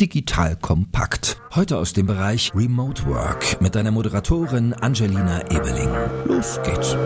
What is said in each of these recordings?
Digital kompakt. Heute aus dem Bereich Remote Work mit deiner Moderatorin Angelina Ebeling. Los geht's.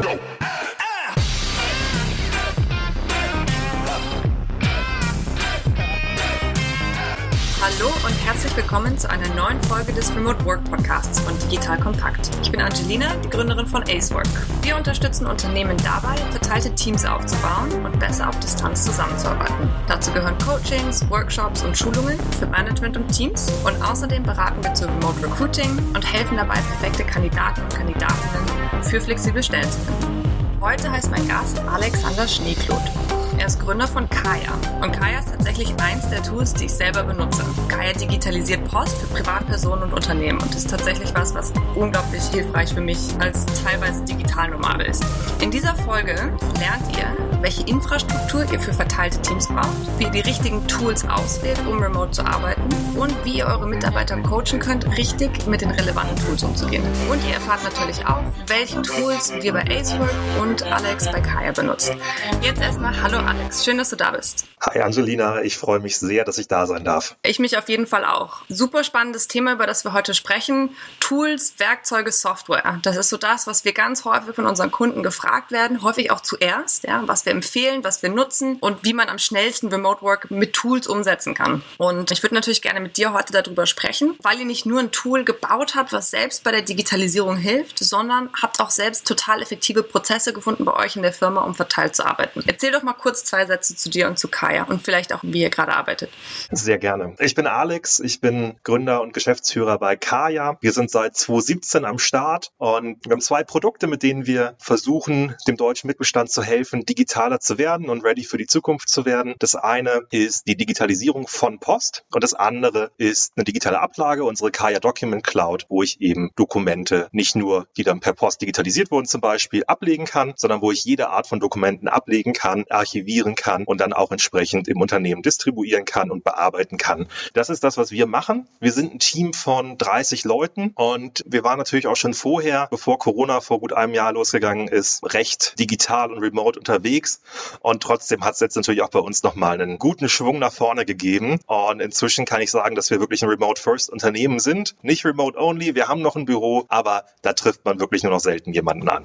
Herzlich willkommen zu einer neuen Folge des Remote Work Podcasts von Digital Kompakt. Ich bin Angelina, die Gründerin von Acework. Wir unterstützen Unternehmen dabei, verteilte Teams aufzubauen und besser auf Distanz zusammenzuarbeiten. Dazu gehören Coachings, Workshops und Schulungen für Management und Teams und außerdem beraten wir zu Remote Recruiting und helfen dabei, perfekte Kandidaten und Kandidatinnen für flexible Stellen zu finden. Heute heißt mein Gast Alexander Schneekloth. Er ist Gründer von Kaya. Und Kaya ist tatsächlich eins der Tools, die ich selber benutze. Kaya digitalisiert Post für Privatpersonen und Unternehmen und ist tatsächlich was, was unglaublich hilfreich für mich als teilweise Digitalnomade ist. In dieser Folge lernt ihr, welche Infrastruktur ihr für verteilte Teams braucht, wie ihr die richtigen Tools auswählt, um remote zu arbeiten und wie ihr eure Mitarbeiter coachen könnt, richtig mit den relevanten Tools umzugehen. Und ihr erfahrt natürlich auch, welche Tools wir bei Acework und Alex bei Kaya benutzen. Jetzt erstmal Hallo Alex, schön, dass du da bist. Hi Angelina, ich freue mich sehr, dass ich da sein darf. Ich mich auf jeden Fall auch. Super spannendes Thema, über das wir heute sprechen. Tools, Werkzeuge, Software. Das ist so das, was wir ganz häufig von unseren Kunden gefragt werden, häufig auch zuerst, ja, was wir empfehlen, was wir nutzen und wie man am schnellsten Remote Work mit Tools umsetzen kann. Und ich würde natürlich gerne mit dir heute darüber sprechen, weil ihr nicht nur ein Tool gebaut habt, was selbst bei der Digitalisierung hilft, sondern habt auch selbst total effektive Prozesse gefunden bei euch in der Firma, um verteilt zu arbeiten. Erzähl doch mal kurz zwei Sätze zu dir und zu Kaya und vielleicht auch, wie ihr gerade arbeitet. Sehr gerne. Ich bin Alex, ich bin Gründer und Geschäftsführer bei Kaya. Wir sind seit 2017 am Start und wir haben zwei Produkte, mit denen wir versuchen, dem deutschen Mittelstand zu helfen, digital digitaler zu werden und ready für die Zukunft zu werden. Das eine ist die Digitalisierung von Post und das andere ist eine digitale Ablage, unsere Kaya Document Cloud, wo ich eben Dokumente nicht nur, die dann per Post digitalisiert wurden zum Beispiel, ablegen kann, sondern wo ich jede Art von Dokumenten ablegen kann, archivieren kann und dann auch entsprechend im Unternehmen distribuieren kann und bearbeiten kann. Das ist das, was wir machen. Wir sind ein Team von 30 Leuten und wir waren natürlich auch schon vorher, bevor Corona vor gut einem Jahr losgegangen ist, recht digital und remote unterwegs unterwegs. Und trotzdem hat es jetzt natürlich auch bei uns nochmal einen guten Schwung nach vorne gegeben. Und inzwischen kann ich sagen, dass wir wirklich ein Remote-First-Unternehmen sind. Nicht Remote-Only, wir haben noch ein Büro, aber da trifft man wirklich nur noch selten jemanden an.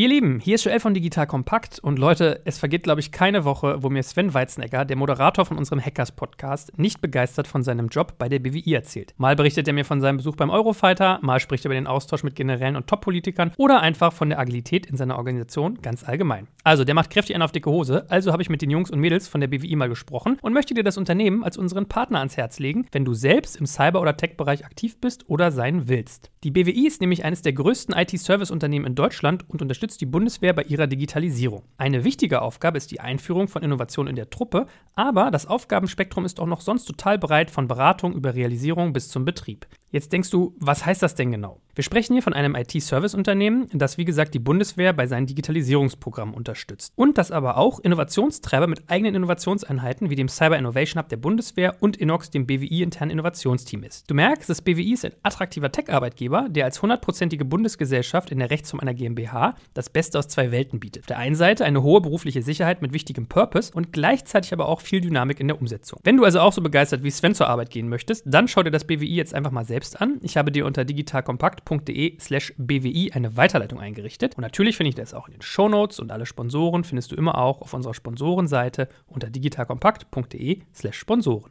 Ihr Lieben, hier ist Joel von Digital Kompakt und Leute, es vergeht, glaube ich, keine Woche, wo mir Sven Weizenegger, der Moderator von unserem Hackers-Podcast, nicht begeistert von seinem Job bei der BWI erzählt. Mal berichtet er mir von seinem Besuch beim Eurofighter, mal spricht er über den Austausch mit Generälen und Top-Politikern oder einfach von der Agilität in seiner Organisation ganz allgemein. Also, der macht kräftig einen auf dicke Hose, also habe ich mit den Jungs und Mädels von der BWI mal gesprochen und möchte dir das Unternehmen als unseren Partner ans Herz legen, wenn du selbst im Cyber- oder Tech-Bereich aktiv bist oder sein willst. Die BWI ist nämlich eines der größten IT-Service-Unternehmen in Deutschland und unterstützt unterstützt die Bundeswehr bei ihrer Digitalisierung. Eine wichtige Aufgabe ist die Einführung von Innovation in der Truppe, aber das Aufgabenspektrum ist auch noch sonst total breit von Beratung über Realisierung bis zum Betrieb. Jetzt denkst du, was heißt das denn genau? Wir sprechen hier von einem IT-Service-Unternehmen, das wie gesagt die Bundeswehr bei seinen Digitalisierungsprogrammen unterstützt. Und das aber auch Innovationstreiber mit eigenen Innovationseinheiten wie dem Cyber Innovation Hub der Bundeswehr und Inox, dem BWI-internen Innovationsteam ist. Du merkst, das BWI ist ein attraktiver Tech-Arbeitgeber, der als hundertprozentige Bundesgesellschaft in der Rechtsform einer GmbH das Beste aus zwei Welten bietet. Auf der einen Seite eine hohe berufliche Sicherheit mit wichtigem Purpose und gleichzeitig aber auch viel Dynamik in der Umsetzung. Wenn du also auch so begeistert wie Sven zur Arbeit gehen möchtest, dann schau dir das BWI jetzt einfach mal selbst selbst an. Ich habe dir unter digitalkompakt.de slash bwi eine Weiterleitung eingerichtet. Und natürlich finde ich das auch in den Shownotes und alle Sponsoren findest du immer auch auf unserer Sponsorenseite unter digitalkompakt.de slash Sponsoren.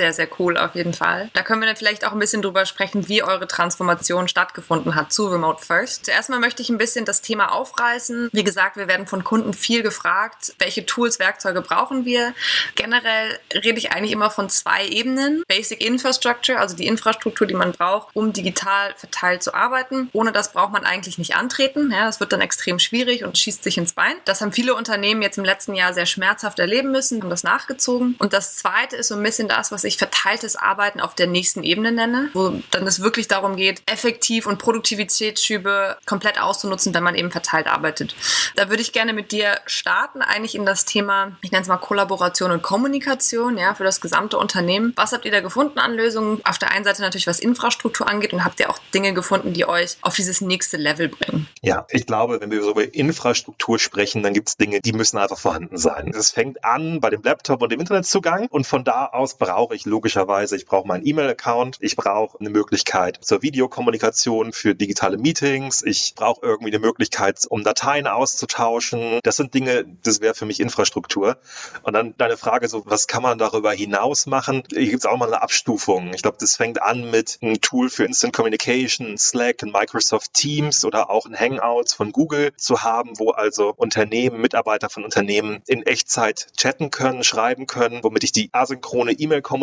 Sehr, sehr cool auf jeden Fall. Da können wir dann vielleicht auch ein bisschen drüber sprechen, wie eure Transformation stattgefunden hat zu Remote First. Zuerst mal möchte ich ein bisschen das Thema aufreißen. Wie gesagt, wir werden von Kunden viel gefragt, welche Tools, Werkzeuge brauchen wir. Generell rede ich eigentlich immer von zwei Ebenen. Basic Infrastructure, also die Infrastruktur, die man braucht, um digital verteilt zu arbeiten. Ohne das braucht man eigentlich nicht antreten. Ja, das wird dann extrem schwierig und schießt sich ins Bein. Das haben viele Unternehmen jetzt im letzten Jahr sehr schmerzhaft erleben müssen, haben das nachgezogen. Und das zweite ist so ein bisschen das, was ich ich verteiltes Arbeiten auf der nächsten Ebene nenne, wo dann es wirklich darum geht, effektiv und Produktivitätsschübe komplett auszunutzen, wenn man eben verteilt arbeitet. Da würde ich gerne mit dir starten, eigentlich in das Thema, ich nenne es mal Kollaboration und Kommunikation, ja, für das gesamte Unternehmen. Was habt ihr da gefunden an Lösungen? Auf der einen Seite natürlich, was Infrastruktur angeht und habt ihr auch Dinge gefunden, die euch auf dieses nächste Level bringen? Ja, ich glaube, wenn wir so über Infrastruktur sprechen, dann gibt es Dinge, die müssen einfach vorhanden sein. Es fängt an bei dem Laptop und dem Internetzugang und von da aus brauche ich logischerweise, ich brauche meinen E-Mail-Account, ich brauche eine Möglichkeit zur Videokommunikation für digitale Meetings, ich brauche irgendwie eine Möglichkeit, um Dateien auszutauschen. Das sind Dinge, das wäre für mich Infrastruktur. Und dann deine Frage so, was kann man darüber hinaus machen? Hier gibt es auch mal eine Abstufung. Ich glaube, das fängt an mit einem Tool für Instant Communication, Slack, Microsoft Teams oder auch ein Hangouts von Google zu haben, wo also Unternehmen, Mitarbeiter von Unternehmen in Echtzeit chatten können, schreiben können, womit ich die asynchrone E-Mail-Kommunikation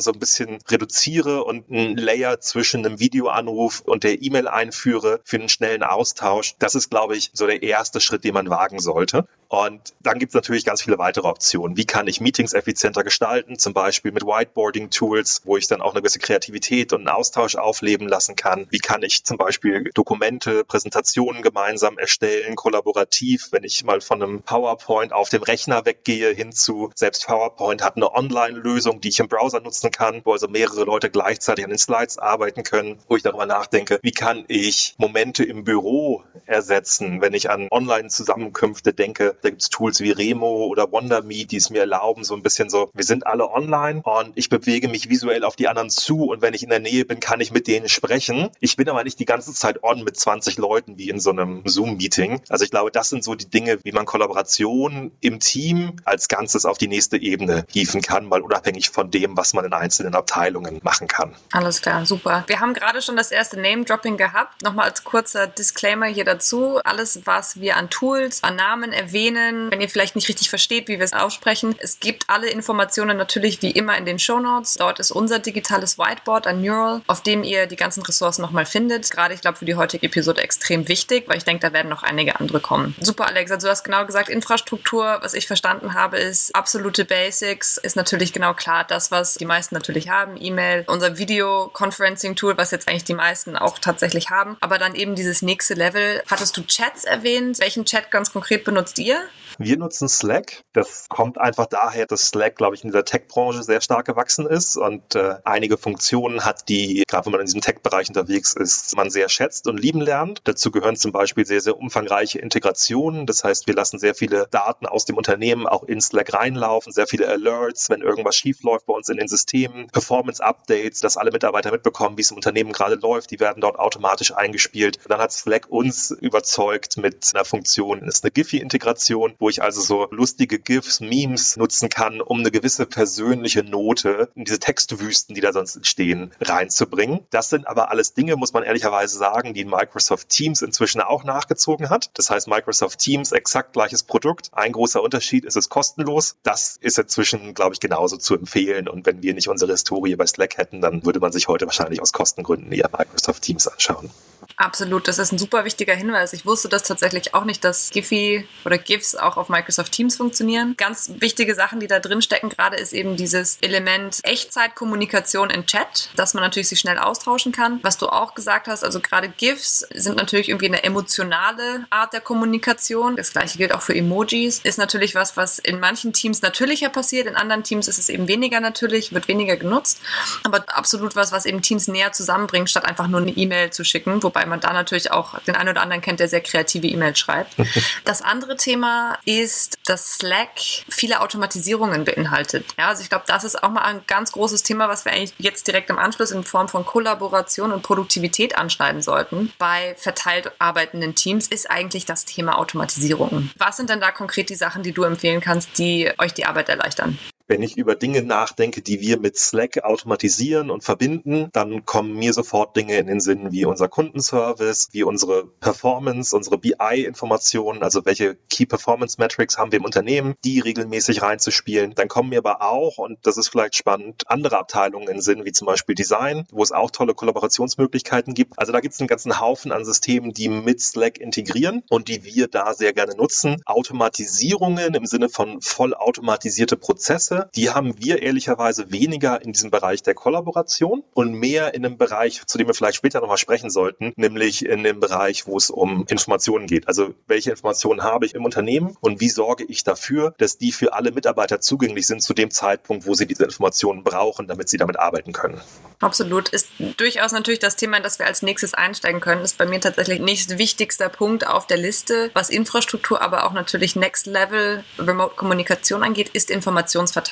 so ein bisschen reduziere und einen Layer zwischen einem Videoanruf und der E-Mail einführe für einen schnellen Austausch. Das ist, glaube ich, so der erste Schritt, den man wagen sollte. Und dann gibt es natürlich ganz viele weitere Optionen. Wie kann ich Meetings effizienter gestalten? Zum Beispiel mit Whiteboarding-Tools, wo ich dann auch eine gewisse Kreativität und einen Austausch aufleben lassen kann. Wie kann ich zum Beispiel Dokumente, Präsentationen gemeinsam erstellen, kollaborativ, wenn ich mal von einem PowerPoint auf dem Rechner weggehe hin zu, selbst PowerPoint hat eine Online-Lösung, die ich im Browser nutzen kann, wo also mehrere Leute gleichzeitig an den Slides arbeiten können, wo ich darüber nachdenke, wie kann ich Momente im Büro ersetzen, wenn ich an Online-Zusammenkünfte denke, da gibt es Tools wie Remo oder WonderMe, die es mir erlauben, so ein bisschen so, wir sind alle online und ich bewege mich visuell auf die anderen zu und wenn ich in der Nähe bin, kann ich mit denen sprechen. Ich bin aber nicht die ganze Zeit on mit 20 Leuten wie in so einem Zoom-Meeting. Also ich glaube, das sind so die Dinge, wie man Kollaboration im Team als Ganzes auf die nächste Ebene hieven kann, mal unabhängig von dem, was man in einzelnen Abteilungen machen kann. Alles klar, super. Wir haben gerade schon das erste Name-Dropping gehabt. Nochmal als kurzer Disclaimer hier dazu. Alles, was wir an Tools, an Namen erwähnen, wenn ihr vielleicht nicht richtig versteht, wie wir es aussprechen. Es gibt alle Informationen natürlich wie immer in den Show Notes. Dort ist unser digitales Whiteboard an Neural, auf dem ihr die ganzen Ressourcen nochmal findet. Gerade, ich glaube, für die heutige Episode extrem wichtig, weil ich denke, da werden noch einige andere kommen. Super, Alexa, du hast genau gesagt, Infrastruktur, was ich verstanden habe, ist absolute Basics, ist natürlich genau klar das, was die meisten natürlich haben. E-Mail, unser Video-Conferencing-Tool, was jetzt eigentlich die meisten auch tatsächlich haben. Aber dann eben dieses nächste Level. Hattest du Chats erwähnt? Welchen Chat ganz konkret benutzt ihr? Wir nutzen Slack. Das kommt einfach daher, dass Slack, glaube ich, in dieser Tech-Branche sehr stark gewachsen ist und äh, einige Funktionen hat, die, gerade wenn man in diesem Tech-Bereich unterwegs ist, man sehr schätzt und lieben lernt. Dazu gehören zum Beispiel sehr, sehr umfangreiche Integrationen. Das heißt, wir lassen sehr viele Daten aus dem Unternehmen auch in Slack reinlaufen, sehr viele Alerts, wenn irgendwas schief läuft bei uns in den Systemen, Performance-Updates, dass alle Mitarbeiter mitbekommen, wie es im Unternehmen gerade läuft. Die werden dort automatisch eingespielt. Und dann hat Slack uns überzeugt mit einer Funktion, das ist eine Giphy-Integration, wo ich also so lustige GIFs, Memes nutzen kann, um eine gewisse persönliche Note in diese Textwüsten, die da sonst entstehen, reinzubringen. Das sind aber alles Dinge, muss man ehrlicherweise sagen, die Microsoft Teams inzwischen auch nachgezogen hat. Das heißt, Microsoft Teams, exakt gleiches Produkt. Ein großer Unterschied ist es kostenlos. Das ist inzwischen, glaube ich, genauso zu empfehlen. Und wenn wir nicht unsere Historie bei Slack hätten, dann würde man sich heute wahrscheinlich aus Kostengründen eher Microsoft Teams anschauen. Absolut, das ist ein super wichtiger Hinweis. Ich wusste das tatsächlich auch nicht, dass Giphy oder GIFs auch auf Microsoft Teams funktionieren. Ganz wichtige Sachen, die da drin stecken gerade, ist eben dieses Element Echtzeitkommunikation in Chat, dass man natürlich sich schnell austauschen kann. Was du auch gesagt hast, also gerade GIFs sind natürlich irgendwie eine emotionale Art der Kommunikation. Das gleiche gilt auch für Emojis. Ist natürlich was, was in manchen Teams natürlicher passiert, in anderen Teams ist es eben weniger natürlich, wird weniger genutzt. Aber absolut was, was eben Teams näher zusammenbringt, statt einfach nur eine E-Mail zu schicken. Wobei weil man da natürlich auch den einen oder anderen kennt, der sehr kreative E-Mails schreibt. Das andere Thema ist, dass Slack viele Automatisierungen beinhaltet. Ja, also ich glaube, das ist auch mal ein ganz großes Thema, was wir eigentlich jetzt direkt im Anschluss in Form von Kollaboration und Produktivität anschneiden sollten. Bei verteilt arbeitenden Teams ist eigentlich das Thema Automatisierung. Was sind denn da konkret die Sachen, die du empfehlen kannst, die euch die Arbeit erleichtern? Wenn ich über Dinge nachdenke, die wir mit Slack automatisieren und verbinden, dann kommen mir sofort Dinge in den Sinn wie unser Kundenservice, wie unsere Performance, unsere BI-Informationen, also welche Key Performance Metrics haben wir im Unternehmen, die regelmäßig reinzuspielen. Dann kommen mir aber auch, und das ist vielleicht spannend, andere Abteilungen in den Sinn, wie zum Beispiel Design, wo es auch tolle Kollaborationsmöglichkeiten gibt. Also da gibt es einen ganzen Haufen an Systemen, die mit Slack integrieren und die wir da sehr gerne nutzen. Automatisierungen im Sinne von vollautomatisierte Prozesse Prozesse, die haben wir ehrlicherweise weniger in diesem Bereich der Kollaboration und mehr in einem Bereich, zu dem wir vielleicht später nochmal sprechen sollten, nämlich in dem Bereich, wo es um Informationen geht. Also welche Informationen habe ich im Unternehmen und wie sorge ich dafür, dass die für alle Mitarbeiter zugänglich sind zu dem Zeitpunkt, wo sie diese Informationen brauchen, damit sie damit arbeiten können. Absolut. Ist durchaus natürlich das Thema, das wir als nächstes einsteigen können. Ist bei mir tatsächlich nicht wichtigster Punkt auf der Liste, was Infrastruktur, aber auch natürlich Next Level Remote Kommunikation angeht, ist Informationsverteilung.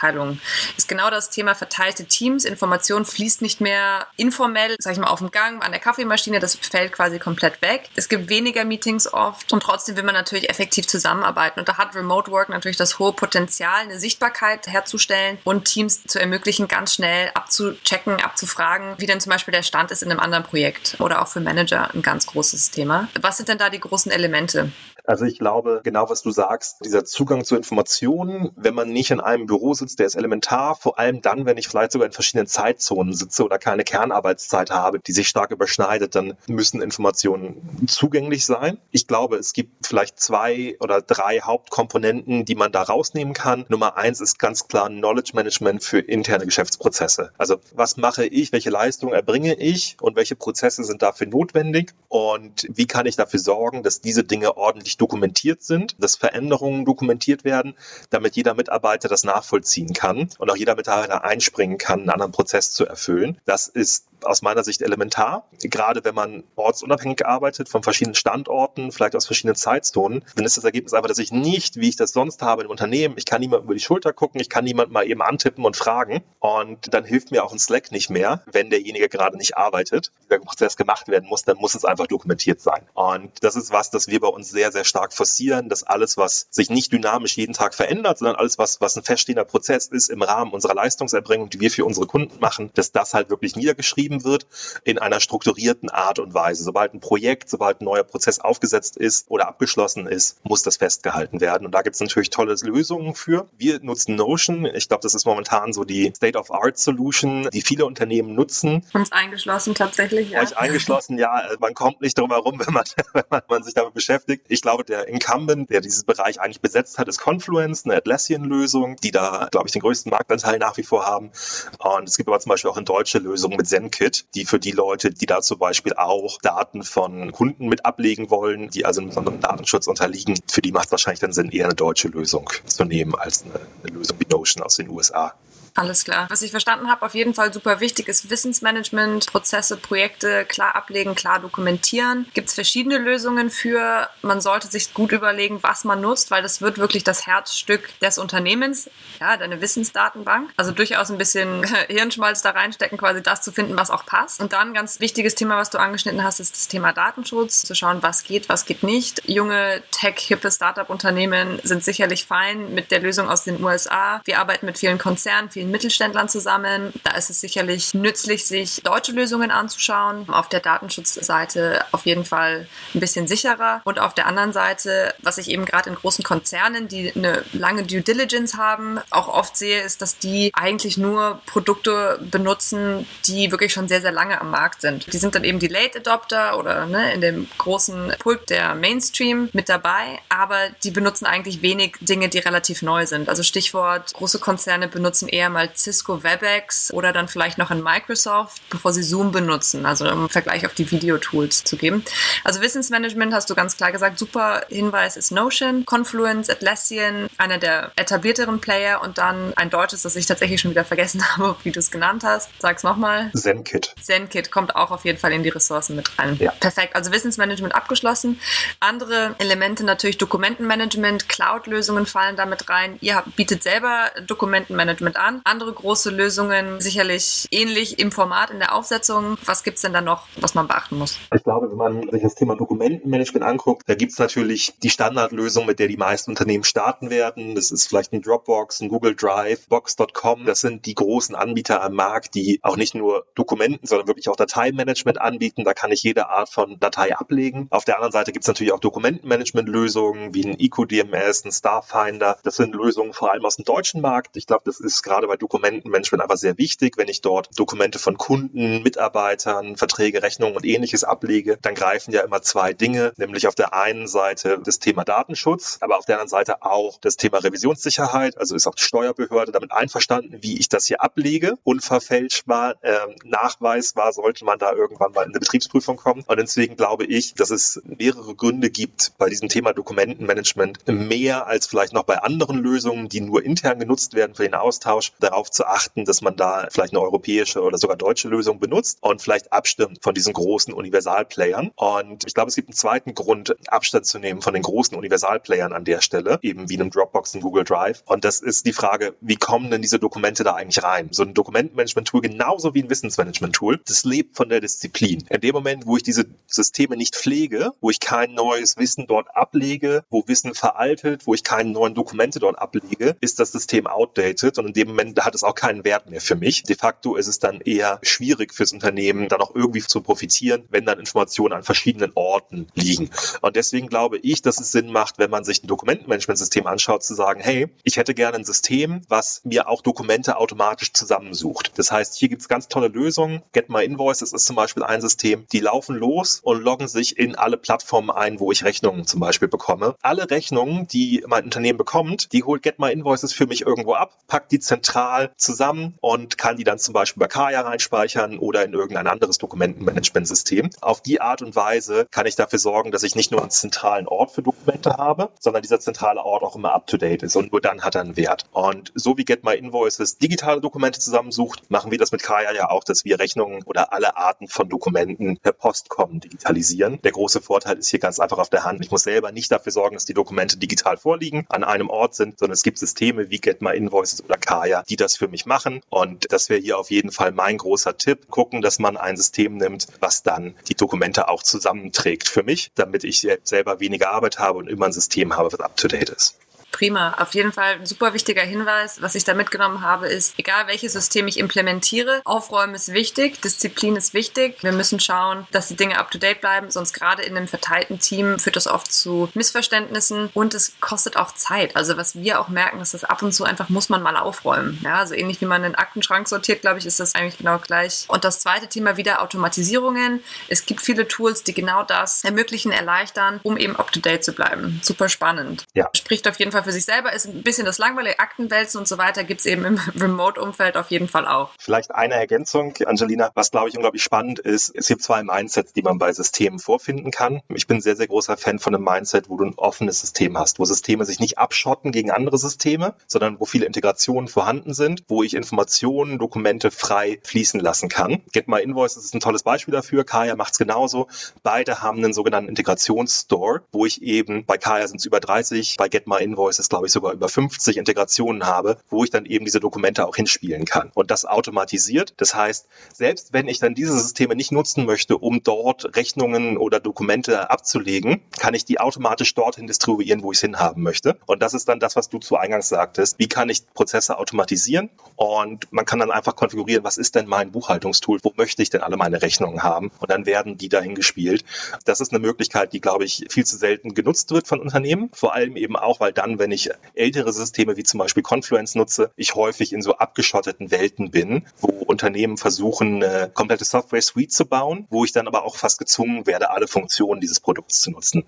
Ist genau das Thema verteilte Teams. Information fließt nicht mehr informell, sag ich mal, auf dem Gang, an der Kaffeemaschine. Das fällt quasi komplett weg. Es gibt weniger Meetings oft und trotzdem will man natürlich effektiv zusammenarbeiten. Und da hat Remote Work natürlich das hohe Potenzial, eine Sichtbarkeit herzustellen und Teams zu ermöglichen, ganz schnell abzuchecken, abzufragen, wie denn zum Beispiel der Stand ist in einem anderen Projekt oder auch für Manager ein ganz großes Thema. Was sind denn da die großen Elemente? Also ich glaube, genau was du sagst, dieser Zugang zu Informationen, wenn man nicht in einem Büro sitzt, der ist elementar, vor allem dann, wenn ich vielleicht sogar in verschiedenen Zeitzonen sitze oder keine Kernarbeitszeit habe, die sich stark überschneidet, dann müssen Informationen zugänglich sein. Ich glaube, es gibt vielleicht zwei oder drei Hauptkomponenten, die man da rausnehmen kann. Nummer eins ist ganz klar Knowledge Management für interne Geschäftsprozesse. Also was mache ich, welche Leistungen erbringe ich und welche Prozesse sind dafür notwendig und wie kann ich dafür sorgen, dass diese Dinge ordentlich richtig dokumentiert sind, dass Veränderungen dokumentiert werden, damit jeder Mitarbeiter das nachvollziehen kann und auch jeder Mitarbeiter einspringen kann, einen anderen Prozess zu erfüllen. Das ist aus meiner Sicht elementar. Gerade wenn man ortsunabhängig arbeitet, von verschiedenen Standorten, vielleicht aus verschiedenen Zeitzonen, dann ist das Ergebnis einfach, dass ich nicht, wie ich das sonst habe im Unternehmen, ich kann niemand über die Schulter gucken, ich kann niemand mal eben antippen und fragen. Und dann hilft mir auch ein Slack nicht mehr, wenn derjenige gerade nicht arbeitet. Der Prozess gemacht werden muss, dann muss es einfach dokumentiert sein. Und das ist was, das wir bei uns sehr, sehr stark forcieren, dass alles, was sich nicht dynamisch jeden Tag verändert, sondern alles, was, was ein feststehender Prozess ist im Rahmen unserer Leistungserbringung, die wir für unsere Kunden machen, dass das halt wirklich niedergeschrieben betrieben wird in einer strukturierten Art und Weise. Sobald ein Projekt, sobald ein neuer Prozess aufgesetzt ist oder abgeschlossen ist, muss das festgehalten werden. Und da gibt es natürlich tolle Lösungen für. Wir nutzen Notion. Ich glaube, das ist momentan so die State-of-Art-Solution, die viele Unternehmen nutzen. Uns eingeschlossen tatsächlich, ja. Euch eingeschlossen, ja. Man kommt nicht drum herum, wenn man, wenn man sich damit beschäftigt. Ich glaube, der Incumbent, der dieses Bereich eigentlich besetzt hat, ist Confluence, eine Atlassian-Lösung, die da, glaube ich, den größten Marktanteil nach wie vor haben. Und es gibt aber zum Beispiel auch eine deutsche Lösung mit Zenke, Kit, die für die Leute, die da zum Beispiel auch Daten von Kunden mit ablegen wollen, die also einem besonderen Datenschutz unterliegen, für die macht es wahrscheinlich dann Sinn, eher eine deutsche Lösung zu nehmen als eine, eine Lösung wie Notion aus den USA. Alles klar. Was ich verstanden habe, auf jeden Fall super wichtig ist Wissensmanagement, Prozesse, Projekte klar ablegen, klar dokumentieren. Gibt es verschiedene Lösungen für. Man sollte sich gut überlegen, was man nutzt, weil das wird wirklich das Herzstück des Unternehmens. Ja, deine Wissensdatenbank. Also durchaus ein bisschen Hirnschmalz da reinstecken, quasi das zu finden, was auch passt. Und dann ganz wichtiges Thema, was du angeschnitten hast, ist das Thema Datenschutz. Zu schauen, was geht, was geht nicht. Junge, tech-hippe Startup-Unternehmen sind sicherlich fein mit der Lösung aus den USA. Wir arbeiten mit vielen Konzernen, vielen vielen Mittelständlern zusammen. Da ist es sicherlich nützlich, sich deutsche Lösungen anzuschauen. Auf der Datenschutzseite auf jeden Fall ein bisschen sicherer. Und auf der anderen Seite, was ich eben gerade in großen Konzernen, die eine lange Due Diligence haben, auch oft sehe, ist, dass die eigentlich nur Produkte benutzen, die wirklich schon sehr, sehr lange am Markt sind. Die sind dann eben die Late Adopter oder ne, in dem großen Pulk der Mainstream mit dabei, aber die benutzen eigentlich wenig Dinge, die relativ neu sind. Also Stichwort, große Konzerne benutzen eher mal Cisco WebEx oder dann vielleicht noch in Microsoft, bevor sie Zoom benutzen, also im Vergleich auf die Videotools zu geben. Also Wissensmanagement hast du ganz klar gesagt, super Hinweis ist Notion, Confluence, Atlassian, einer der etablierteren Player und dann ein deutsches, das ich tatsächlich schon wieder vergessen habe, wie du es genannt hast. Sag's nochmal. ZenKit. ZenKit kommt auch auf jeden Fall in die Ressourcen mit rein. Ja. Perfekt, also Wissensmanagement abgeschlossen. Andere Elemente natürlich Dokumentenmanagement, Cloud-Lösungen fallen damit rein. Ihr bietet selber Dokumentenmanagement an andere große Lösungen sicherlich ähnlich im Format, in der Aufsetzung. Was gibt es denn da noch, was man beachten muss? Ich glaube, wenn man sich das Thema Dokumentenmanagement anguckt, da gibt es natürlich die Standardlösung, mit der die meisten Unternehmen starten werden. Das ist vielleicht ein Dropbox, ein Google Drive, Box.com. Das sind die großen Anbieter am Markt, die auch nicht nur Dokumenten, sondern wirklich auch Dateimanagement anbieten. Da kann ich jede Art von Datei ablegen. Auf der anderen Seite gibt es natürlich auch Dokumentenmanagement-Lösungen wie ein EcoDMS, ein Starfinder. Das sind Lösungen vor allem aus dem deutschen Markt. Ich glaube, das ist gerade bei Dokumentenmanagement einfach sehr wichtig. Wenn ich dort Dokumente von Kunden, Mitarbeitern, Verträge, Rechnungen und ähnliches ablege, dann greifen ja immer zwei Dinge, nämlich auf der einen Seite das Thema Datenschutz, aber auf der anderen Seite auch das Thema Revisionssicherheit. Also ist auch die Steuerbehörde damit einverstanden, wie ich das hier ablege. Unverfälschbar, äh, nachweisbar sollte man da irgendwann mal in eine Betriebsprüfung kommen. Und deswegen glaube ich, dass es mehrere Gründe gibt, bei diesem Thema Dokumentenmanagement mehr als vielleicht noch bei anderen Lösungen, die nur intern genutzt werden für den Austausch, darauf zu achten, dass man da vielleicht eine europäische oder sogar deutsche Lösung benutzt und vielleicht abstimmt von diesen großen Universalplayern. Und ich glaube, es gibt einen zweiten Grund, Abstand zu nehmen von den großen Universalplayern an der Stelle, eben wie einem Dropbox und Google Drive. Und das ist die Frage, wie kommen denn diese Dokumente da eigentlich rein? So ein Dokumentenmanagement-Tool, genauso wie ein Wissensmanagement-Tool, das lebt von der Disziplin. In dem Moment, wo ich diese Systeme nicht pflege, wo ich kein neues Wissen dort ablege, wo Wissen veraltet, wo ich keine neuen Dokumente dort ablege, ist das System outdated und in dem Moment hat es auch keinen Wert mehr für mich. De facto ist es dann eher schwierig fürs Unternehmen, dann auch irgendwie zu profitieren, wenn dann Informationen an verschiedenen Orten liegen. Und deswegen glaube ich, dass es Sinn macht, wenn man sich ein Dokumentenmanagementsystem anschaut, zu sagen, hey, ich hätte gerne ein System, was mir auch Dokumente automatisch zusammensucht. Das heißt, hier gibt es ganz tolle Lösungen. Get My Invoices ist zum Beispiel ein System, die laufen los und loggen sich in alle Plattformen ein, wo ich Rechnungen zum Beispiel bekomme. Alle Rechnungen, die mein Unternehmen bekommt, die holt Get My Invoices für mich irgendwo ab, packt die zentral zusammen und kann die dann zum Beispiel bei Kaya reinspeichern oder in irgendein anderes Dokumentenmanagementsystem. Auf die Art und Weise kann ich dafür sorgen, dass ich nicht nur einen zentralen Ort für Dokumente habe, sondern dieser zentrale Ort auch immer up-to-date ist und nur dann hat er einen Wert. Und so wie Get My Invoices digitale Dokumente zusammensucht, machen wir das mit Kaya ja auch, dass wir Rechnungen oder alle Arten von Dokumenten per Post kommen digitalisieren. Der große Vorteil ist hier ganz einfach auf der Hand. Ich muss selber nicht dafür sorgen, dass die Dokumente digital vorliegen, an einem Ort sind, sondern es gibt Systeme wie Get My Invoices oder Kaya, die das für mich machen. Und das wäre hier auf jeden Fall mein großer Tipp. Gucken, dass man ein System nimmt, was dann die Dokumente auch zusammenträgt für mich, damit ich selber weniger Arbeit habe und immer ein System habe, was up to date ist. Prima. Auf jeden Fall ein super wichtiger Hinweis. Was ich da mitgenommen habe, ist, egal welches System ich implementiere, Aufräumen ist wichtig, Disziplin ist wichtig. Wir müssen schauen, dass die Dinge up to date bleiben, sonst gerade in einem verteilten Team führt das oft zu Missverständnissen und es kostet auch Zeit. Also was wir auch merken, ist, dass ab und zu einfach muss man mal aufräumen. Ja, also ähnlich wie man einen Aktenschrank sortiert, glaube ich, ist das eigentlich genau gleich. Und das zweite Thema wieder Automatisierungen. Es gibt viele Tools, die genau das ermöglichen, erleichtern, um eben up to date zu bleiben. Super spannend. Ja. Spricht auf jeden Fall für sich selber ist ein bisschen das langweilige Aktenwälzen und so weiter gibt es eben im Remote-Umfeld auf jeden Fall auch. Vielleicht eine Ergänzung, Angelina, was glaube ich unglaublich spannend ist, es gibt zwei Mindsets, die man bei Systemen vorfinden kann. Ich bin sehr, sehr großer Fan von einem Mindset, wo du ein offenes System hast, wo Systeme sich nicht abschotten gegen andere Systeme, sondern wo viele Integrationen vorhanden sind, wo ich Informationen, Dokumente frei fließen lassen kann. Get My Invoices ist ein tolles Beispiel dafür. Kaya macht es genauso. Beide haben einen sogenannten Integrationsstore, wo ich eben, bei Kaya sind es über 30, bei Get My Invoices Voices, glaube ich, sogar über 50 Integrationen habe, wo ich dann eben diese Dokumente auch hinspielen kann. Und das automatisiert. Das heißt, selbst wenn ich dann diese Systeme nicht nutzen möchte, um dort Rechnungen oder Dokumente abzulegen, kann ich die automatisch dorthin distribuieren, wo ich es hinhaben möchte. Und das ist dann das, was du zu Eingangs sagtest. Wie kann ich Prozesse automatisieren? Und man kann dann einfach konfigurieren, was ist denn mein Buchhaltungstool? Wo möchte ich denn alle meine Rechnungen haben? Und dann werden die dahin gespielt. Das ist eine Möglichkeit, die, glaube ich, viel zu selten genutzt wird von Unternehmen. Vor allem eben auch, weil dann, wenn ich ältere Systeme wie zum Beispiel Confluence nutze, ich häufig in so abgeschotteten Welten bin, wo Unternehmen versuchen, eine komplette Software-Suite zu bauen, wo ich dann aber auch fast gezwungen werde, alle Funktionen dieses Produkts zu nutzen.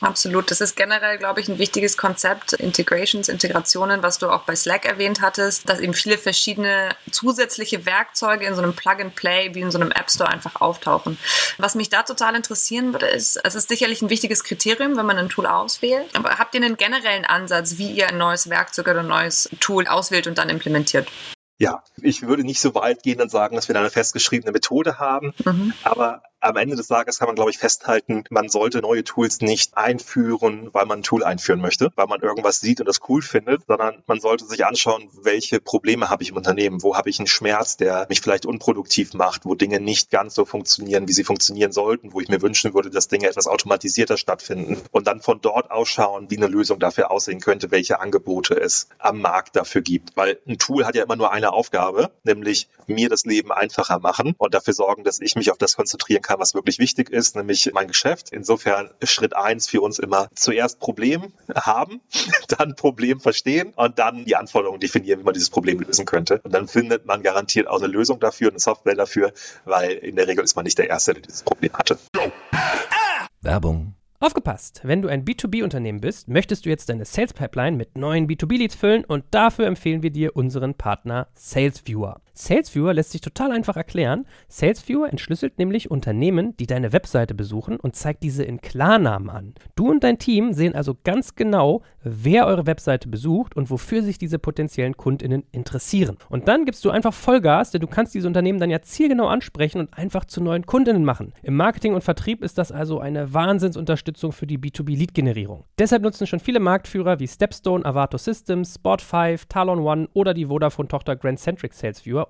Absolut. Das ist generell, glaube ich, ein wichtiges Konzept. Integrations, Integrationen, was du auch bei Slack erwähnt hattest, dass eben viele verschiedene zusätzliche Werkzeuge in so einem Plug-and-Play wie in so einem App Store einfach auftauchen. Was mich da total interessieren würde, ist, es ist sicherlich ein wichtiges Kriterium, wenn man ein Tool auswählt. Aber habt ihr einen generellen Ansatz, wie ihr ein neues Werkzeug oder ein neues Tool auswählt und dann implementiert? Ja, ich würde nicht so weit gehen und sagen, dass wir da eine festgeschriebene Methode haben. Mhm. Aber am Ende des Tages kann man, glaube ich, festhalten, man sollte neue Tools nicht einführen, weil man ein Tool einführen möchte, weil man irgendwas sieht und das cool findet, sondern man sollte sich anschauen, welche Probleme habe ich im Unternehmen, wo habe ich einen Schmerz, der mich vielleicht unproduktiv macht, wo Dinge nicht ganz so funktionieren, wie sie funktionieren sollten, wo ich mir wünschen würde, dass Dinge etwas automatisierter stattfinden und dann von dort ausschauen, wie eine Lösung dafür aussehen könnte, welche Angebote es am Markt dafür gibt. Weil ein Tool hat ja immer nur eine Aufgabe, nämlich mir das Leben einfacher machen und dafür sorgen, dass ich mich auf das konzentrieren kann, kann, was wirklich wichtig ist, nämlich mein Geschäft. Insofern Schritt eins für uns immer zuerst Problem haben, dann Problem verstehen und dann die Anforderungen definieren, wie man dieses Problem lösen könnte. Und dann findet man garantiert auch eine Lösung dafür, eine Software dafür, weil in der Regel ist man nicht der Erste, der dieses Problem hatte. Werbung. Aufgepasst! Wenn du ein B2B-Unternehmen bist, möchtest du jetzt deine Sales Pipeline mit neuen B2B-Leads füllen und dafür empfehlen wir dir unseren Partner SalesViewer. SalesViewer lässt sich total einfach erklären. SalesViewer entschlüsselt nämlich Unternehmen, die deine Webseite besuchen und zeigt diese in Klarnamen an. Du und dein Team sehen also ganz genau, wer eure Webseite besucht und wofür sich diese potenziellen KundInnen interessieren. Und dann gibst du einfach Vollgas, denn du kannst diese Unternehmen dann ja zielgenau ansprechen und einfach zu neuen KundInnen machen. Im Marketing und Vertrieb ist das also eine Wahnsinnsunterstützung für die B2B-Lead-Generierung. Deshalb nutzen schon viele Marktführer wie Stepstone, Avato Systems, Spot5, Talon One oder die Vodafone-Tochter Grand Centric SalesViewer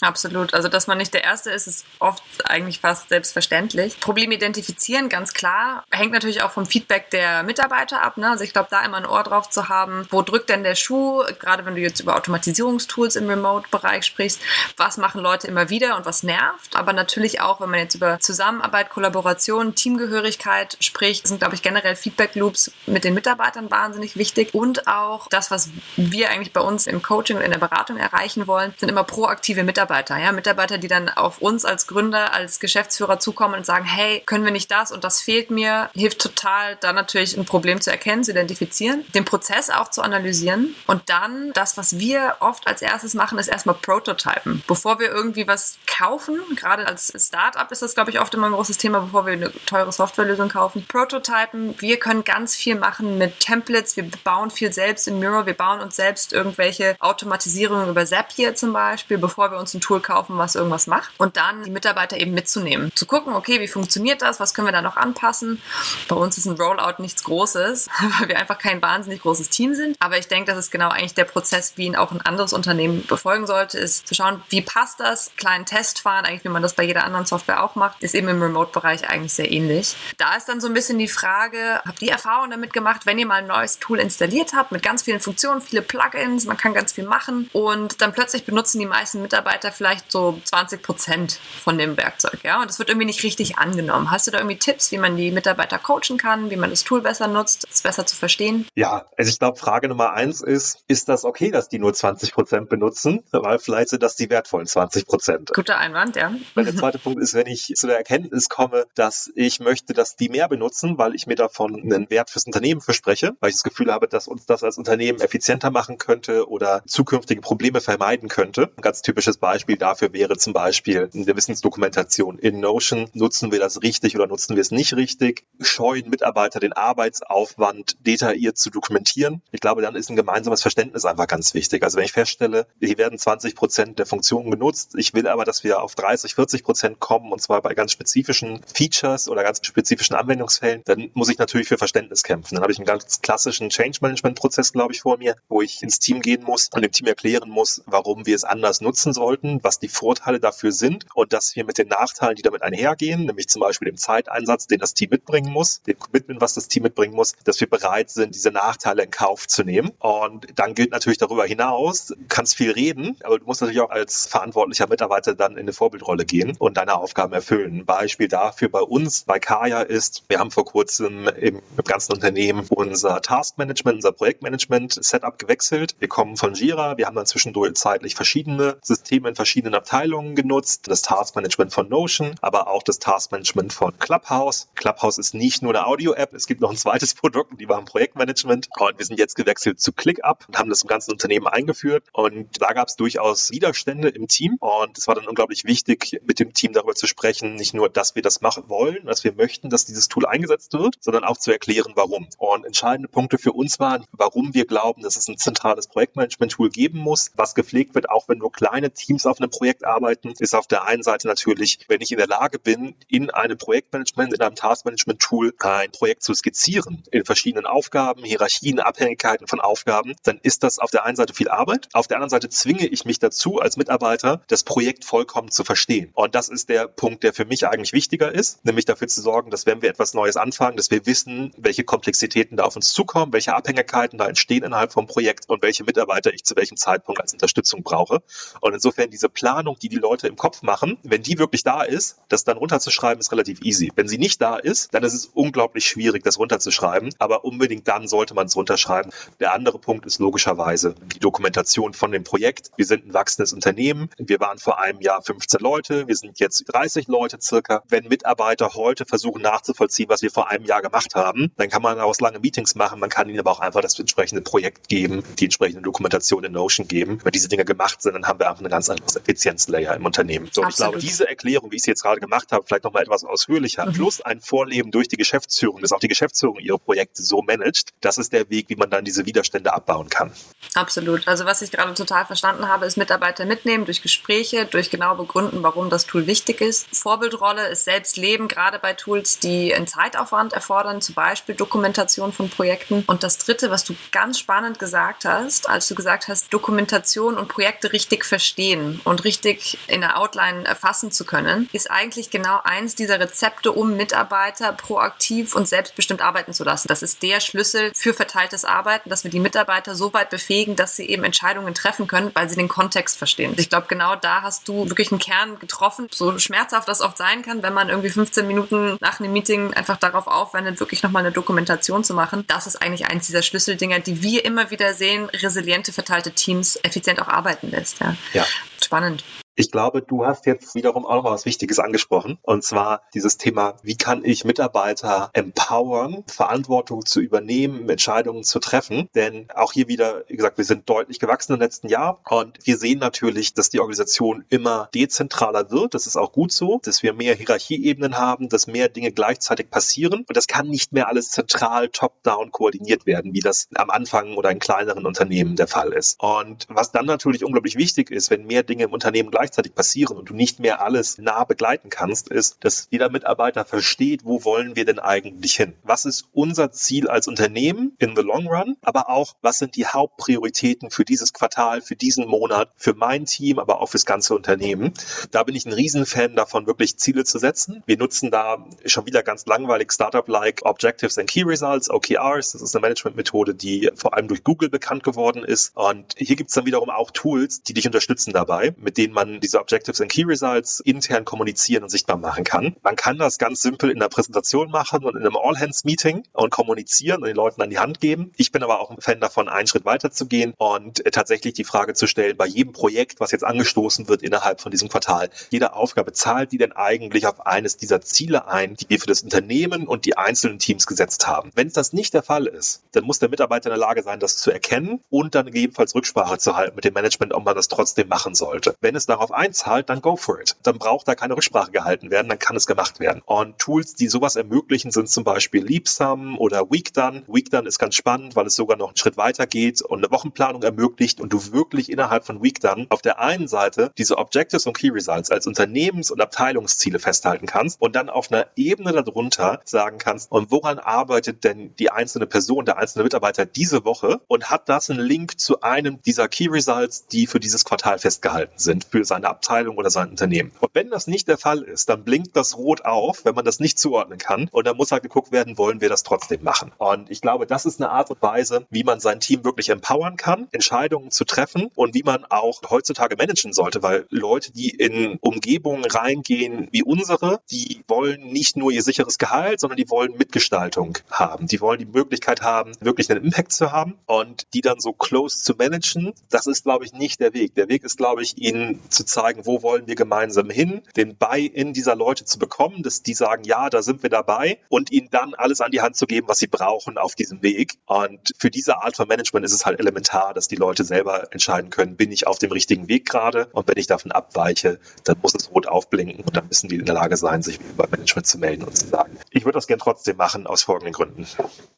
Absolut. Also, dass man nicht der Erste ist, ist oft eigentlich fast selbstverständlich. Problem identifizieren, ganz klar. Hängt natürlich auch vom Feedback der Mitarbeiter ab. Ne? Also, ich glaube, da immer ein Ohr drauf zu haben, wo drückt denn der Schuh? Gerade wenn du jetzt über Automatisierungstools im Remote-Bereich sprichst, was machen Leute immer wieder und was nervt? Aber natürlich auch, wenn man jetzt über Zusammenarbeit, Kollaboration, Teamgehörigkeit spricht, sind, glaube ich, generell Feedback-Loops mit den Mitarbeitern wahnsinnig wichtig. Und auch das, was wir eigentlich bei uns im Coaching und in der Beratung erreichen wollen, sind immer proaktive Mitarbeiter. Mitarbeiter, ja, Mitarbeiter, die dann auf uns als Gründer, als Geschäftsführer zukommen und sagen, hey, können wir nicht das und das fehlt mir, hilft total, da natürlich ein Problem zu erkennen, zu identifizieren, den Prozess auch zu analysieren und dann das, was wir oft als erstes machen, ist erstmal Prototypen. Bevor wir irgendwie was kaufen, gerade als Startup ist das, glaube ich, oft immer ein großes Thema, bevor wir eine teure Softwarelösung kaufen. Prototypen, wir können ganz viel machen mit Templates, wir bauen viel selbst in Miro, wir bauen uns selbst irgendwelche Automatisierungen über Zapier zum Beispiel, bevor wir uns ein Tool kaufen, was irgendwas macht. Und dann die Mitarbeiter eben mitzunehmen. Zu gucken, okay, wie funktioniert das? Was können wir da noch anpassen? Bei uns ist ein Rollout nichts Großes, weil wir einfach kein wahnsinnig großes Team sind. Aber ich denke, das ist genau eigentlich der Prozess, wie ihn auch ein anderes Unternehmen befolgen sollte, ist zu schauen, wie passt das? Kleinen Test fahren, eigentlich wie man das bei jeder anderen Software auch macht, ist eben im Remote-Bereich eigentlich sehr ähnlich. Da ist dann so ein bisschen die Frage, habt ihr Erfahrung damit gemacht, wenn ihr mal ein neues Tool installiert habt mit ganz vielen Funktionen, viele Plugins, man kann ganz viel machen und dann plötzlich benutzen die meisten Mitarbeiter Mitarbeiter vielleicht so 20 Prozent von dem Werkzeug, ja, und es wird irgendwie nicht richtig angenommen. Hast du da irgendwie Tipps, wie man die Mitarbeiter coachen kann, wie man das Tool besser nutzt, es besser zu verstehen? Ja, also ich glaube, Frage Nummer eins ist, ist das okay, dass die nur 20 Prozent benutzen? Weil vielleicht sind das die wertvollen 20 Prozent. Guter Einwand, ja. Der zweite Punkt ist, wenn ich zu der Erkenntnis komme, dass ich möchte, dass die mehr benutzen, weil ich mir davon einen Wert fürs Unternehmen verspreche, weil ich das Gefühl habe, dass uns das als Unternehmen effizienter machen könnte oder zukünftige Probleme vermeiden könnte. Ein ganz typisches Beispiel Beispiel dafür wäre zum Beispiel in der Wissensdokumentation. In Notion nutzen wir das richtig oder nutzen wir es nicht richtig? Scheuen Mitarbeiter den Arbeitsaufwand detailliert zu dokumentieren? Ich glaube, dann ist ein gemeinsames Verständnis einfach ganz wichtig. Also wenn ich feststelle, hier werden 20 Prozent der Funktionen genutzt, ich will aber, dass wir auf 30, 40 Prozent kommen und zwar bei ganz spezifischen Features oder ganz spezifischen Anwendungsfällen, dann muss ich natürlich für Verständnis kämpfen. Dann habe ich einen ganz klassischen Change Management Prozess, glaube ich, vor mir, wo ich ins Team gehen muss und dem Team erklären muss, warum wir es anders nutzen sollten was die Vorteile dafür sind und dass wir mit den Nachteilen, die damit einhergehen, nämlich zum Beispiel dem Zeiteinsatz, den das Team mitbringen muss, dem Commitment, was das Team mitbringen muss, dass wir bereit sind, diese Nachteile in Kauf zu nehmen. Und dann gilt natürlich darüber hinaus, kannst viel reden, aber du musst natürlich auch als verantwortlicher Mitarbeiter dann in eine Vorbildrolle gehen und deine Aufgaben erfüllen. Ein Beispiel dafür bei uns, bei Kaya ist, wir haben vor kurzem im, im ganzen Unternehmen unser Taskmanagement, unser Projektmanagement Setup gewechselt. Wir kommen von Jira, wir haben dann zwischendurch zeitlich verschiedene Systeme in verschiedenen Abteilungen genutzt. Das Taskmanagement von Notion, aber auch das Taskmanagement von Clubhouse. Clubhouse ist nicht nur eine Audio-App, es gibt noch ein zweites Produkt, die im Projektmanagement. Und wir sind jetzt gewechselt zu ClickUp und haben das im ganzen Unternehmen eingeführt. Und da gab es durchaus Widerstände im Team. Und es war dann unglaublich wichtig, mit dem Team darüber zu sprechen, nicht nur, dass wir das machen wollen, dass wir möchten, dass dieses Tool eingesetzt wird, sondern auch zu erklären, warum. Und entscheidende Punkte für uns waren, warum wir glauben, dass es ein zentrales Projektmanagement-Tool geben muss, was gepflegt wird, auch wenn nur kleine Teams Teams auf einem Projekt arbeiten, ist auf der einen Seite natürlich, wenn ich in der Lage bin, in einem Projektmanagement, in einem Taskmanagement-Tool ein Projekt zu skizzieren, in verschiedenen Aufgaben, Hierarchien, Abhängigkeiten von Aufgaben, dann ist das auf der einen Seite viel Arbeit. Auf der anderen Seite zwinge ich mich dazu, als Mitarbeiter das Projekt vollkommen zu verstehen. Und das ist der Punkt, der für mich eigentlich wichtiger ist, nämlich dafür zu sorgen, dass wenn wir etwas Neues anfangen, dass wir wissen, welche Komplexitäten da auf uns zukommen, welche Abhängigkeiten da entstehen innerhalb vom Projekt und welche Mitarbeiter ich zu welchem Zeitpunkt als Unterstützung brauche. Und insofern diese Planung, die die Leute im Kopf machen, wenn die wirklich da ist, das dann runterzuschreiben, ist relativ easy. Wenn sie nicht da ist, dann ist es unglaublich schwierig, das runterzuschreiben. Aber unbedingt dann sollte man es runterschreiben. Der andere Punkt ist logischerweise die Dokumentation von dem Projekt. Wir sind ein wachsendes Unternehmen. Wir waren vor einem Jahr 15 Leute. Wir sind jetzt 30 Leute circa. Wenn Mitarbeiter heute versuchen nachzuvollziehen, was wir vor einem Jahr gemacht haben, dann kann man daraus lange Meetings machen. Man kann ihnen aber auch einfach das entsprechende Projekt geben, die entsprechende Dokumentation in Notion geben. Wenn diese Dinge gemacht sind, dann haben wir einfach eine ganz andere Effizienzlayer im Unternehmen. So, ich glaube, diese Erklärung, wie ich sie jetzt gerade gemacht habe, vielleicht nochmal etwas ausführlicher, mhm. plus ein Vorleben durch die Geschäftsführung, dass auch die Geschäftsführung ihre Projekte so managt, das ist der Weg, wie man dann diese Widerstände abbauen kann. Absolut. Also was ich gerade total verstanden habe, ist Mitarbeiter mitnehmen durch Gespräche, durch genau begründen, warum das Tool wichtig ist. Vorbildrolle ist selbst leben, gerade bei Tools, die einen Zeitaufwand erfordern, zum Beispiel Dokumentation von Projekten. Und das Dritte, was du ganz spannend gesagt hast, als du gesagt hast, Dokumentation und Projekte richtig verstehen und richtig in der Outline erfassen zu können, ist eigentlich genau eins dieser Rezepte, um Mitarbeiter proaktiv und selbstbestimmt arbeiten zu lassen. Das ist der Schlüssel für verteiltes Arbeiten, dass wir die Mitarbeiter so weit befähigen, dass sie eben Entscheidungen treffen können, weil sie den Kontext verstehen. Ich glaube, genau da hast du wirklich einen Kern getroffen, so schmerzhaft das oft sein kann, wenn man irgendwie 15 Minuten nach einem Meeting einfach darauf aufwendet, wirklich nochmal eine Dokumentation zu machen. Das ist eigentlich eins dieser Schlüsseldinger, die wir immer wieder sehen, resiliente, verteilte Teams effizient auch arbeiten lässt. Ja. ja. Spannend. Ich glaube, du hast jetzt wiederum auch noch was Wichtiges angesprochen. Und zwar dieses Thema, wie kann ich Mitarbeiter empowern, Verantwortung zu übernehmen, Entscheidungen zu treffen. Denn auch hier wieder, wie gesagt, wir sind deutlich gewachsen im letzten Jahr. Und wir sehen natürlich, dass die Organisation immer dezentraler wird. Das ist auch gut so, dass wir mehr Hierarchieebenen haben, dass mehr Dinge gleichzeitig passieren. Und das kann nicht mehr alles zentral top-down koordiniert werden, wie das am Anfang oder in kleineren Unternehmen der Fall ist. Und was dann natürlich unglaublich wichtig ist, wenn mehr Dinge im Unternehmen gleichzeitig gleichzeitig passieren und du nicht mehr alles nah begleiten kannst, ist, dass jeder Mitarbeiter versteht, wo wollen wir denn eigentlich hin? Was ist unser Ziel als Unternehmen in the long run? Aber auch, was sind die Hauptprioritäten für dieses Quartal, für diesen Monat, für mein Team, aber auch fürs ganze Unternehmen? Da bin ich ein Riesenfan davon, wirklich Ziele zu setzen. Wir nutzen da schon wieder ganz langweilig Startup-like Objectives and Key Results, OKRs. Das ist eine Management-Methode, die vor allem durch Google bekannt geworden ist. Und hier gibt es dann wiederum auch Tools, die dich unterstützen dabei, mit denen man diese Objectives and Key Results intern kommunizieren und sichtbar machen kann. Man kann das ganz simpel in der Präsentation machen und in einem All-Hands-Meeting und kommunizieren und den Leuten an die Hand geben. Ich bin aber auch ein Fan davon, einen Schritt weiter zu gehen und tatsächlich die Frage zu stellen, bei jedem Projekt, was jetzt angestoßen wird innerhalb von diesem Quartal, jede Aufgabe zahlt die denn eigentlich auf eines dieser Ziele ein, die wir für das Unternehmen und die einzelnen Teams gesetzt haben. Wenn das nicht der Fall ist, dann muss der Mitarbeiter in der Lage sein, das zu erkennen und dann gegebenenfalls Rücksprache zu halten mit dem Management, ob man das trotzdem machen sollte. Wenn es darauf einzahlt, dann go for it. Dann braucht da keine Rücksprache gehalten werden, dann kann es gemacht werden. Und Tools, die sowas ermöglichen, sind zum Beispiel Leapsum oder Weekdone. Weekdone ist ganz spannend, weil es sogar noch einen Schritt weiter geht und eine Wochenplanung ermöglicht und du wirklich innerhalb von Weekdone auf der einen Seite diese Objectives und Key Results als Unternehmens- und Abteilungsziele festhalten kannst und dann auf einer Ebene darunter sagen kannst, und woran arbeitet denn die einzelne Person, der einzelne Mitarbeiter diese Woche und hat das einen Link zu einem dieser Key Results, die für dieses Quartal festgehalten sind, für seine Abteilung oder sein Unternehmen. Und wenn das nicht der Fall ist, dann blinkt das rot auf, wenn man das nicht zuordnen kann. Und dann muss halt geguckt werden, wollen wir das trotzdem machen. Und ich glaube, das ist eine Art und Weise, wie man sein Team wirklich empowern kann, Entscheidungen zu treffen und wie man auch heutzutage managen sollte, weil Leute, die in Umgebungen reingehen wie unsere, die wollen nicht nur ihr sicheres Gehalt, sondern die wollen Mitgestaltung haben. Die wollen die Möglichkeit haben, wirklich einen Impact zu haben und die dann so close zu managen, das ist, glaube ich, nicht der Weg. Der Weg ist, glaube ich, ihnen zu zeigen, wo wollen wir gemeinsam hin, den Buy-in dieser Leute zu bekommen, dass die sagen, ja, da sind wir dabei und ihnen dann alles an die Hand zu geben, was sie brauchen auf diesem Weg. Und für diese Art von Management ist es halt elementar, dass die Leute selber entscheiden können, bin ich auf dem richtigen Weg gerade und wenn ich davon abweiche, dann muss es rot aufblinken und dann müssen die in der Lage sein, sich über Management zu melden und zu sagen, ich würde das gern trotzdem machen aus folgenden Gründen.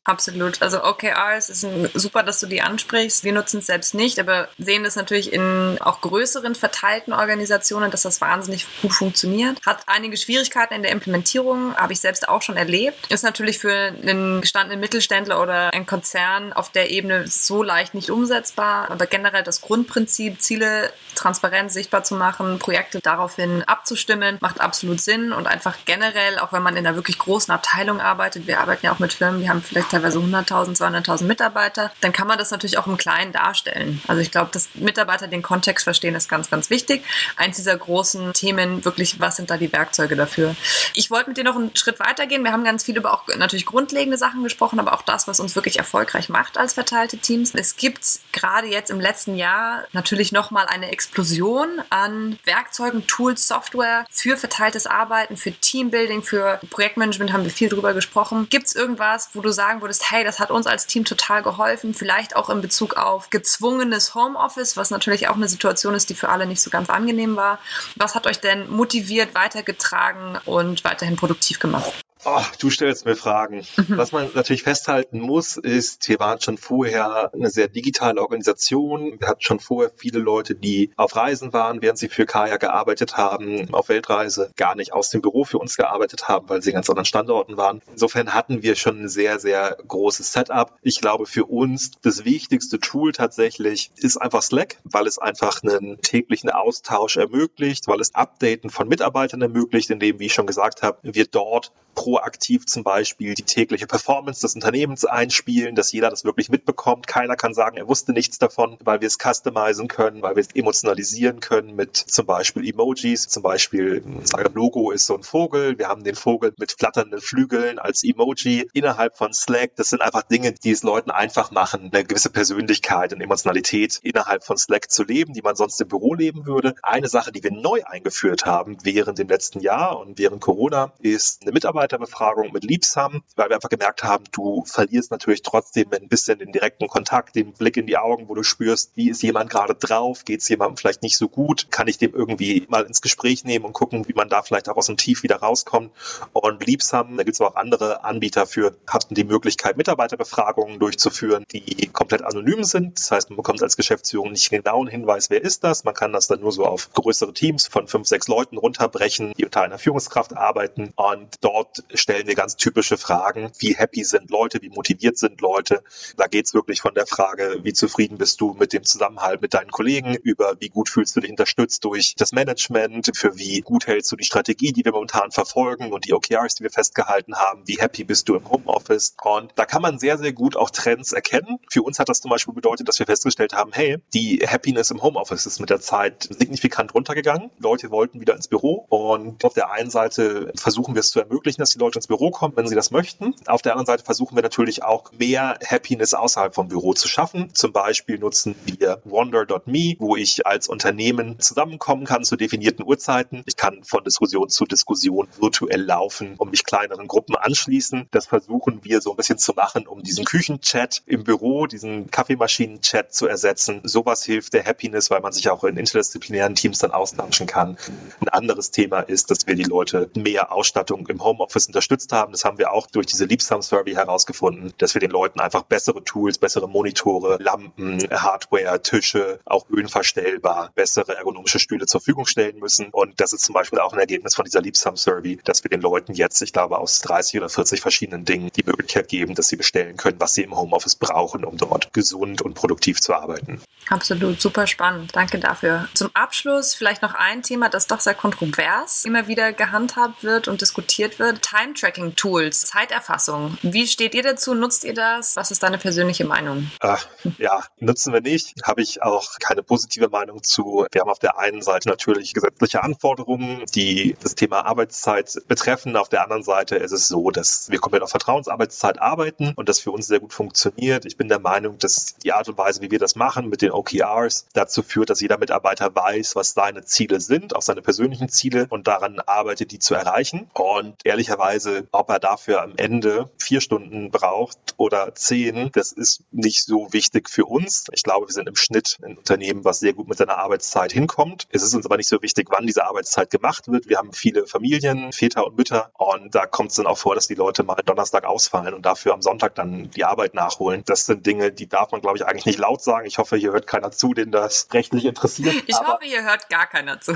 Absolut. Also OKRs ist ein, super, dass du die ansprichst. Wir nutzen es selbst nicht, aber sehen das natürlich in auch größeren verteilten etablierten Organisationen, dass das wahnsinnig gut funktioniert. Hat einige Schwierigkeiten in der Implementierung, habe ich selbst auch schon erlebt. Ist natürlich für einen gestandenen Mittelständler oder einen Konzern auf der Ebene so leicht nicht umsetzbar. Aber generell das Grundprinzip, Ziele transparent sichtbar zu machen, Projekte daraufhin abzustimmen, macht absolut Sinn und einfach generell, auch wenn man in einer wirklich großen Abteilung arbeitet, wir arbeiten ja auch mit Firmen, die haben vielleicht teilweise 100.000, 200.000 Mitarbeiter, dann kann man das natürlich auch im Kleinen darstellen. Also ich glaube, dass Mitarbeiter den Kontext verstehen, ist ganz, ganz wichtig. Eins dieser großen Themen, wirklich, was sind da die Werkzeuge dafür? Ich wollte mit dir noch einen Schritt weitergehen. Wir haben ganz viel über auch natürlich grundlegende Sachen gesprochen, aber auch das, was uns wirklich erfolgreich macht als verteilte Teams. Es gibt gerade jetzt im letzten Jahr natürlich nochmal eine Explosion an Werkzeugen, Tools, Software für verteiltes Arbeiten, für Teambuilding, für Projektmanagement haben wir viel drüber gesprochen. Gibt es irgendwas, wo du sagen würdest, hey, das hat uns als Team total geholfen, vielleicht auch in Bezug auf gezwungenes Homeoffice, was natürlich auch eine Situation ist, die für alle nicht so ganz angenehm war. Was hat euch denn motiviert, weitergetragen und weiterhin produktiv gemacht? Oh, du stellst mir Fragen. Mhm. Was man natürlich festhalten muss, ist, wir waren schon vorher eine sehr digitale Organisation. Wir hatten schon vorher viele Leute, die auf Reisen waren, während sie für Kaya gearbeitet haben, auf Weltreise, gar nicht aus dem Büro für uns gearbeitet haben, weil sie ganz anderen Standorten waren. Insofern hatten wir schon ein sehr, sehr großes Setup. Ich glaube, für uns das wichtigste Tool tatsächlich ist einfach Slack, weil es einfach einen täglichen Austausch ermöglicht, weil es Updaten von Mitarbeitern ermöglicht, indem, wie ich schon gesagt habe, wir dort proaktiv zum Beispiel die tägliche Performance des Unternehmens einspielen, dass jeder das wirklich mitbekommt. Keiner kann sagen, er wusste nichts davon, weil wir es customizen können, weil wir es emotionalisieren können mit zum Beispiel Emojis. Zum Beispiel, das Logo ist so ein Vogel. Wir haben den Vogel mit flatternden Flügeln als Emoji innerhalb von Slack. Das sind einfach Dinge, die es Leuten einfach machen, eine gewisse Persönlichkeit und Emotionalität innerhalb von Slack zu leben, die man sonst im Büro leben würde. Eine Sache, die wir neu eingeführt haben während dem letzten Jahr und während Corona, ist eine Mitarbeiter Mitarbeiterbefragung mit Liebsam, weil wir einfach gemerkt haben, du verlierst natürlich trotzdem ein bisschen den direkten Kontakt, den Blick in die Augen, wo du spürst, wie ist jemand gerade drauf, geht es jemandem vielleicht nicht so gut, kann ich dem irgendwie mal ins Gespräch nehmen und gucken, wie man da vielleicht auch aus dem Tief wieder rauskommt. Und Liebsam, da gibt es auch andere Anbieter für, hatten die Möglichkeit, Mitarbeiterbefragungen durchzuführen, die komplett anonym sind. Das heißt, man bekommt als Geschäftsführung nicht genau einen Hinweis, wer ist das. Man kann das dann nur so auf größere Teams von fünf, sechs Leuten runterbrechen, die unter einer Führungskraft arbeiten. Und dort stellen wir ganz typische Fragen. Wie happy sind Leute? Wie motiviert sind Leute? Da geht es wirklich von der Frage, wie zufrieden bist du mit dem Zusammenhalt mit deinen Kollegen, über wie gut fühlst du dich unterstützt durch das Management, für wie gut hältst du die Strategie, die wir momentan verfolgen und die OKRs, die wir festgehalten haben, wie happy bist du im Homeoffice. Und da kann man sehr, sehr gut auch Trends erkennen. Für uns hat das zum Beispiel bedeutet, dass wir festgestellt haben, hey, die Happiness im Homeoffice ist mit der Zeit signifikant runtergegangen. Leute wollten wieder ins Büro und auf der einen Seite versuchen wir es zu ermöglichen, dass dass die Leute ins Büro kommen, wenn sie das möchten. Auf der anderen Seite versuchen wir natürlich auch mehr Happiness außerhalb vom Büro zu schaffen. Zum Beispiel nutzen wir Wonder.me, wo ich als Unternehmen zusammenkommen kann zu definierten Uhrzeiten. Ich kann von Diskussion zu Diskussion virtuell laufen und mich kleineren Gruppen anschließen. Das versuchen wir so ein bisschen zu machen, um diesen Küchenchat im Büro, diesen Kaffeemaschinen-Chat zu ersetzen. Sowas hilft der Happiness, weil man sich auch in interdisziplinären Teams dann austauschen kann. Ein anderes Thema ist, dass wir die Leute mehr Ausstattung im Homeoffice unterstützt haben. Das haben wir auch durch diese Liebsam Survey herausgefunden, dass wir den Leuten einfach bessere Tools, bessere Monitore, Lampen, Hardware, Tische, auch höhenverstellbar, bessere ergonomische Stühle zur Verfügung stellen müssen. Und das ist zum Beispiel auch ein Ergebnis von dieser Liebsam Survey, dass wir den Leuten jetzt, ich glaube, aus 30 oder 40 verschiedenen Dingen die Möglichkeit geben, dass sie bestellen können, was sie im Homeoffice brauchen, um dort gesund und produktiv zu arbeiten. Absolut, super spannend. Danke dafür. Zum Abschluss vielleicht noch ein Thema, das doch sehr kontrovers immer wieder gehandhabt wird und diskutiert wird. Time-Tracking-Tools, Zeiterfassung. Wie steht ihr dazu? Nutzt ihr das? Was ist deine persönliche Meinung? Ach, ja, nutzen wir nicht. Habe ich auch keine positive Meinung zu. Wir haben auf der einen Seite natürlich gesetzliche Anforderungen, die das Thema Arbeitszeit betreffen. Auf der anderen Seite ist es so, dass wir komplett auf Vertrauensarbeitszeit arbeiten und das für uns sehr gut funktioniert. Ich bin der Meinung, dass die Art und Weise, wie wir das machen mit den OKRs, dazu führt, dass jeder Mitarbeiter weiß, was seine Ziele sind, auch seine persönlichen Ziele und daran arbeitet, die zu erreichen. Und ehrlicherweise ehrlicherweise, ob er dafür am Ende vier Stunden braucht oder zehn, das ist nicht so wichtig für uns. Ich glaube, wir sind im Schnitt ein Unternehmen, was sehr gut mit seiner Arbeitszeit hinkommt. Es ist uns aber nicht so wichtig, wann diese Arbeitszeit gemacht wird. Wir haben viele Familien, Väter und Mütter und da kommt es dann auch vor, dass die Leute mal Donnerstag ausfallen und dafür am Sonntag dann die Arbeit nachholen. Das sind Dinge, die darf man, glaube ich, eigentlich nicht laut sagen. Ich hoffe, hier hört keiner zu, den das rechtlich interessiert. Ich hoffe, hier hört gar keiner zu.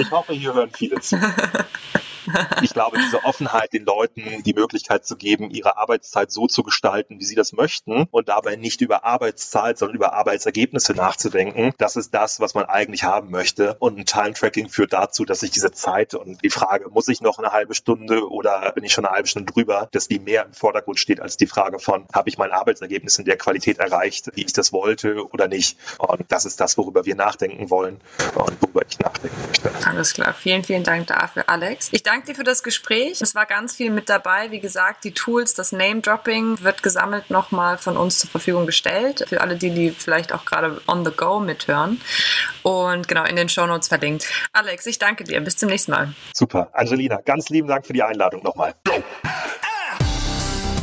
Ich hoffe, hier hören viele zu. ich glaube, diese Offenheit, den Leuten die Möglichkeit zu geben, ihre Arbeitszeit so zu gestalten, wie sie das möchten und dabei nicht über Arbeitszeit, sondern über Arbeitsergebnisse nachzudenken, das ist das, was man eigentlich haben möchte. Und ein Time-Tracking führt dazu, dass sich diese Zeit und die Frage, muss ich noch eine halbe Stunde oder bin ich schon eine halbe Stunde drüber, dass die mehr im Vordergrund steht als die Frage von, habe ich mein Arbeitsergebnis in der Qualität erreicht, wie ich das wollte oder nicht. Und das ist das, worüber wir nachdenken wollen und worüber ich nachdenken möchte. Alles klar. Vielen, vielen Dank dafür, Alex. Ich danke danke dir für das Gespräch. Es war ganz viel mit dabei. Wie gesagt, die Tools, das Name-Dropping wird gesammelt nochmal von uns zur Verfügung gestellt. Für alle, die, die vielleicht auch gerade on the go mithören. Und genau in den Show Notes verlinkt. Alex, ich danke dir. Bis zum nächsten Mal. Super. Angelina, ganz lieben Dank für die Einladung nochmal.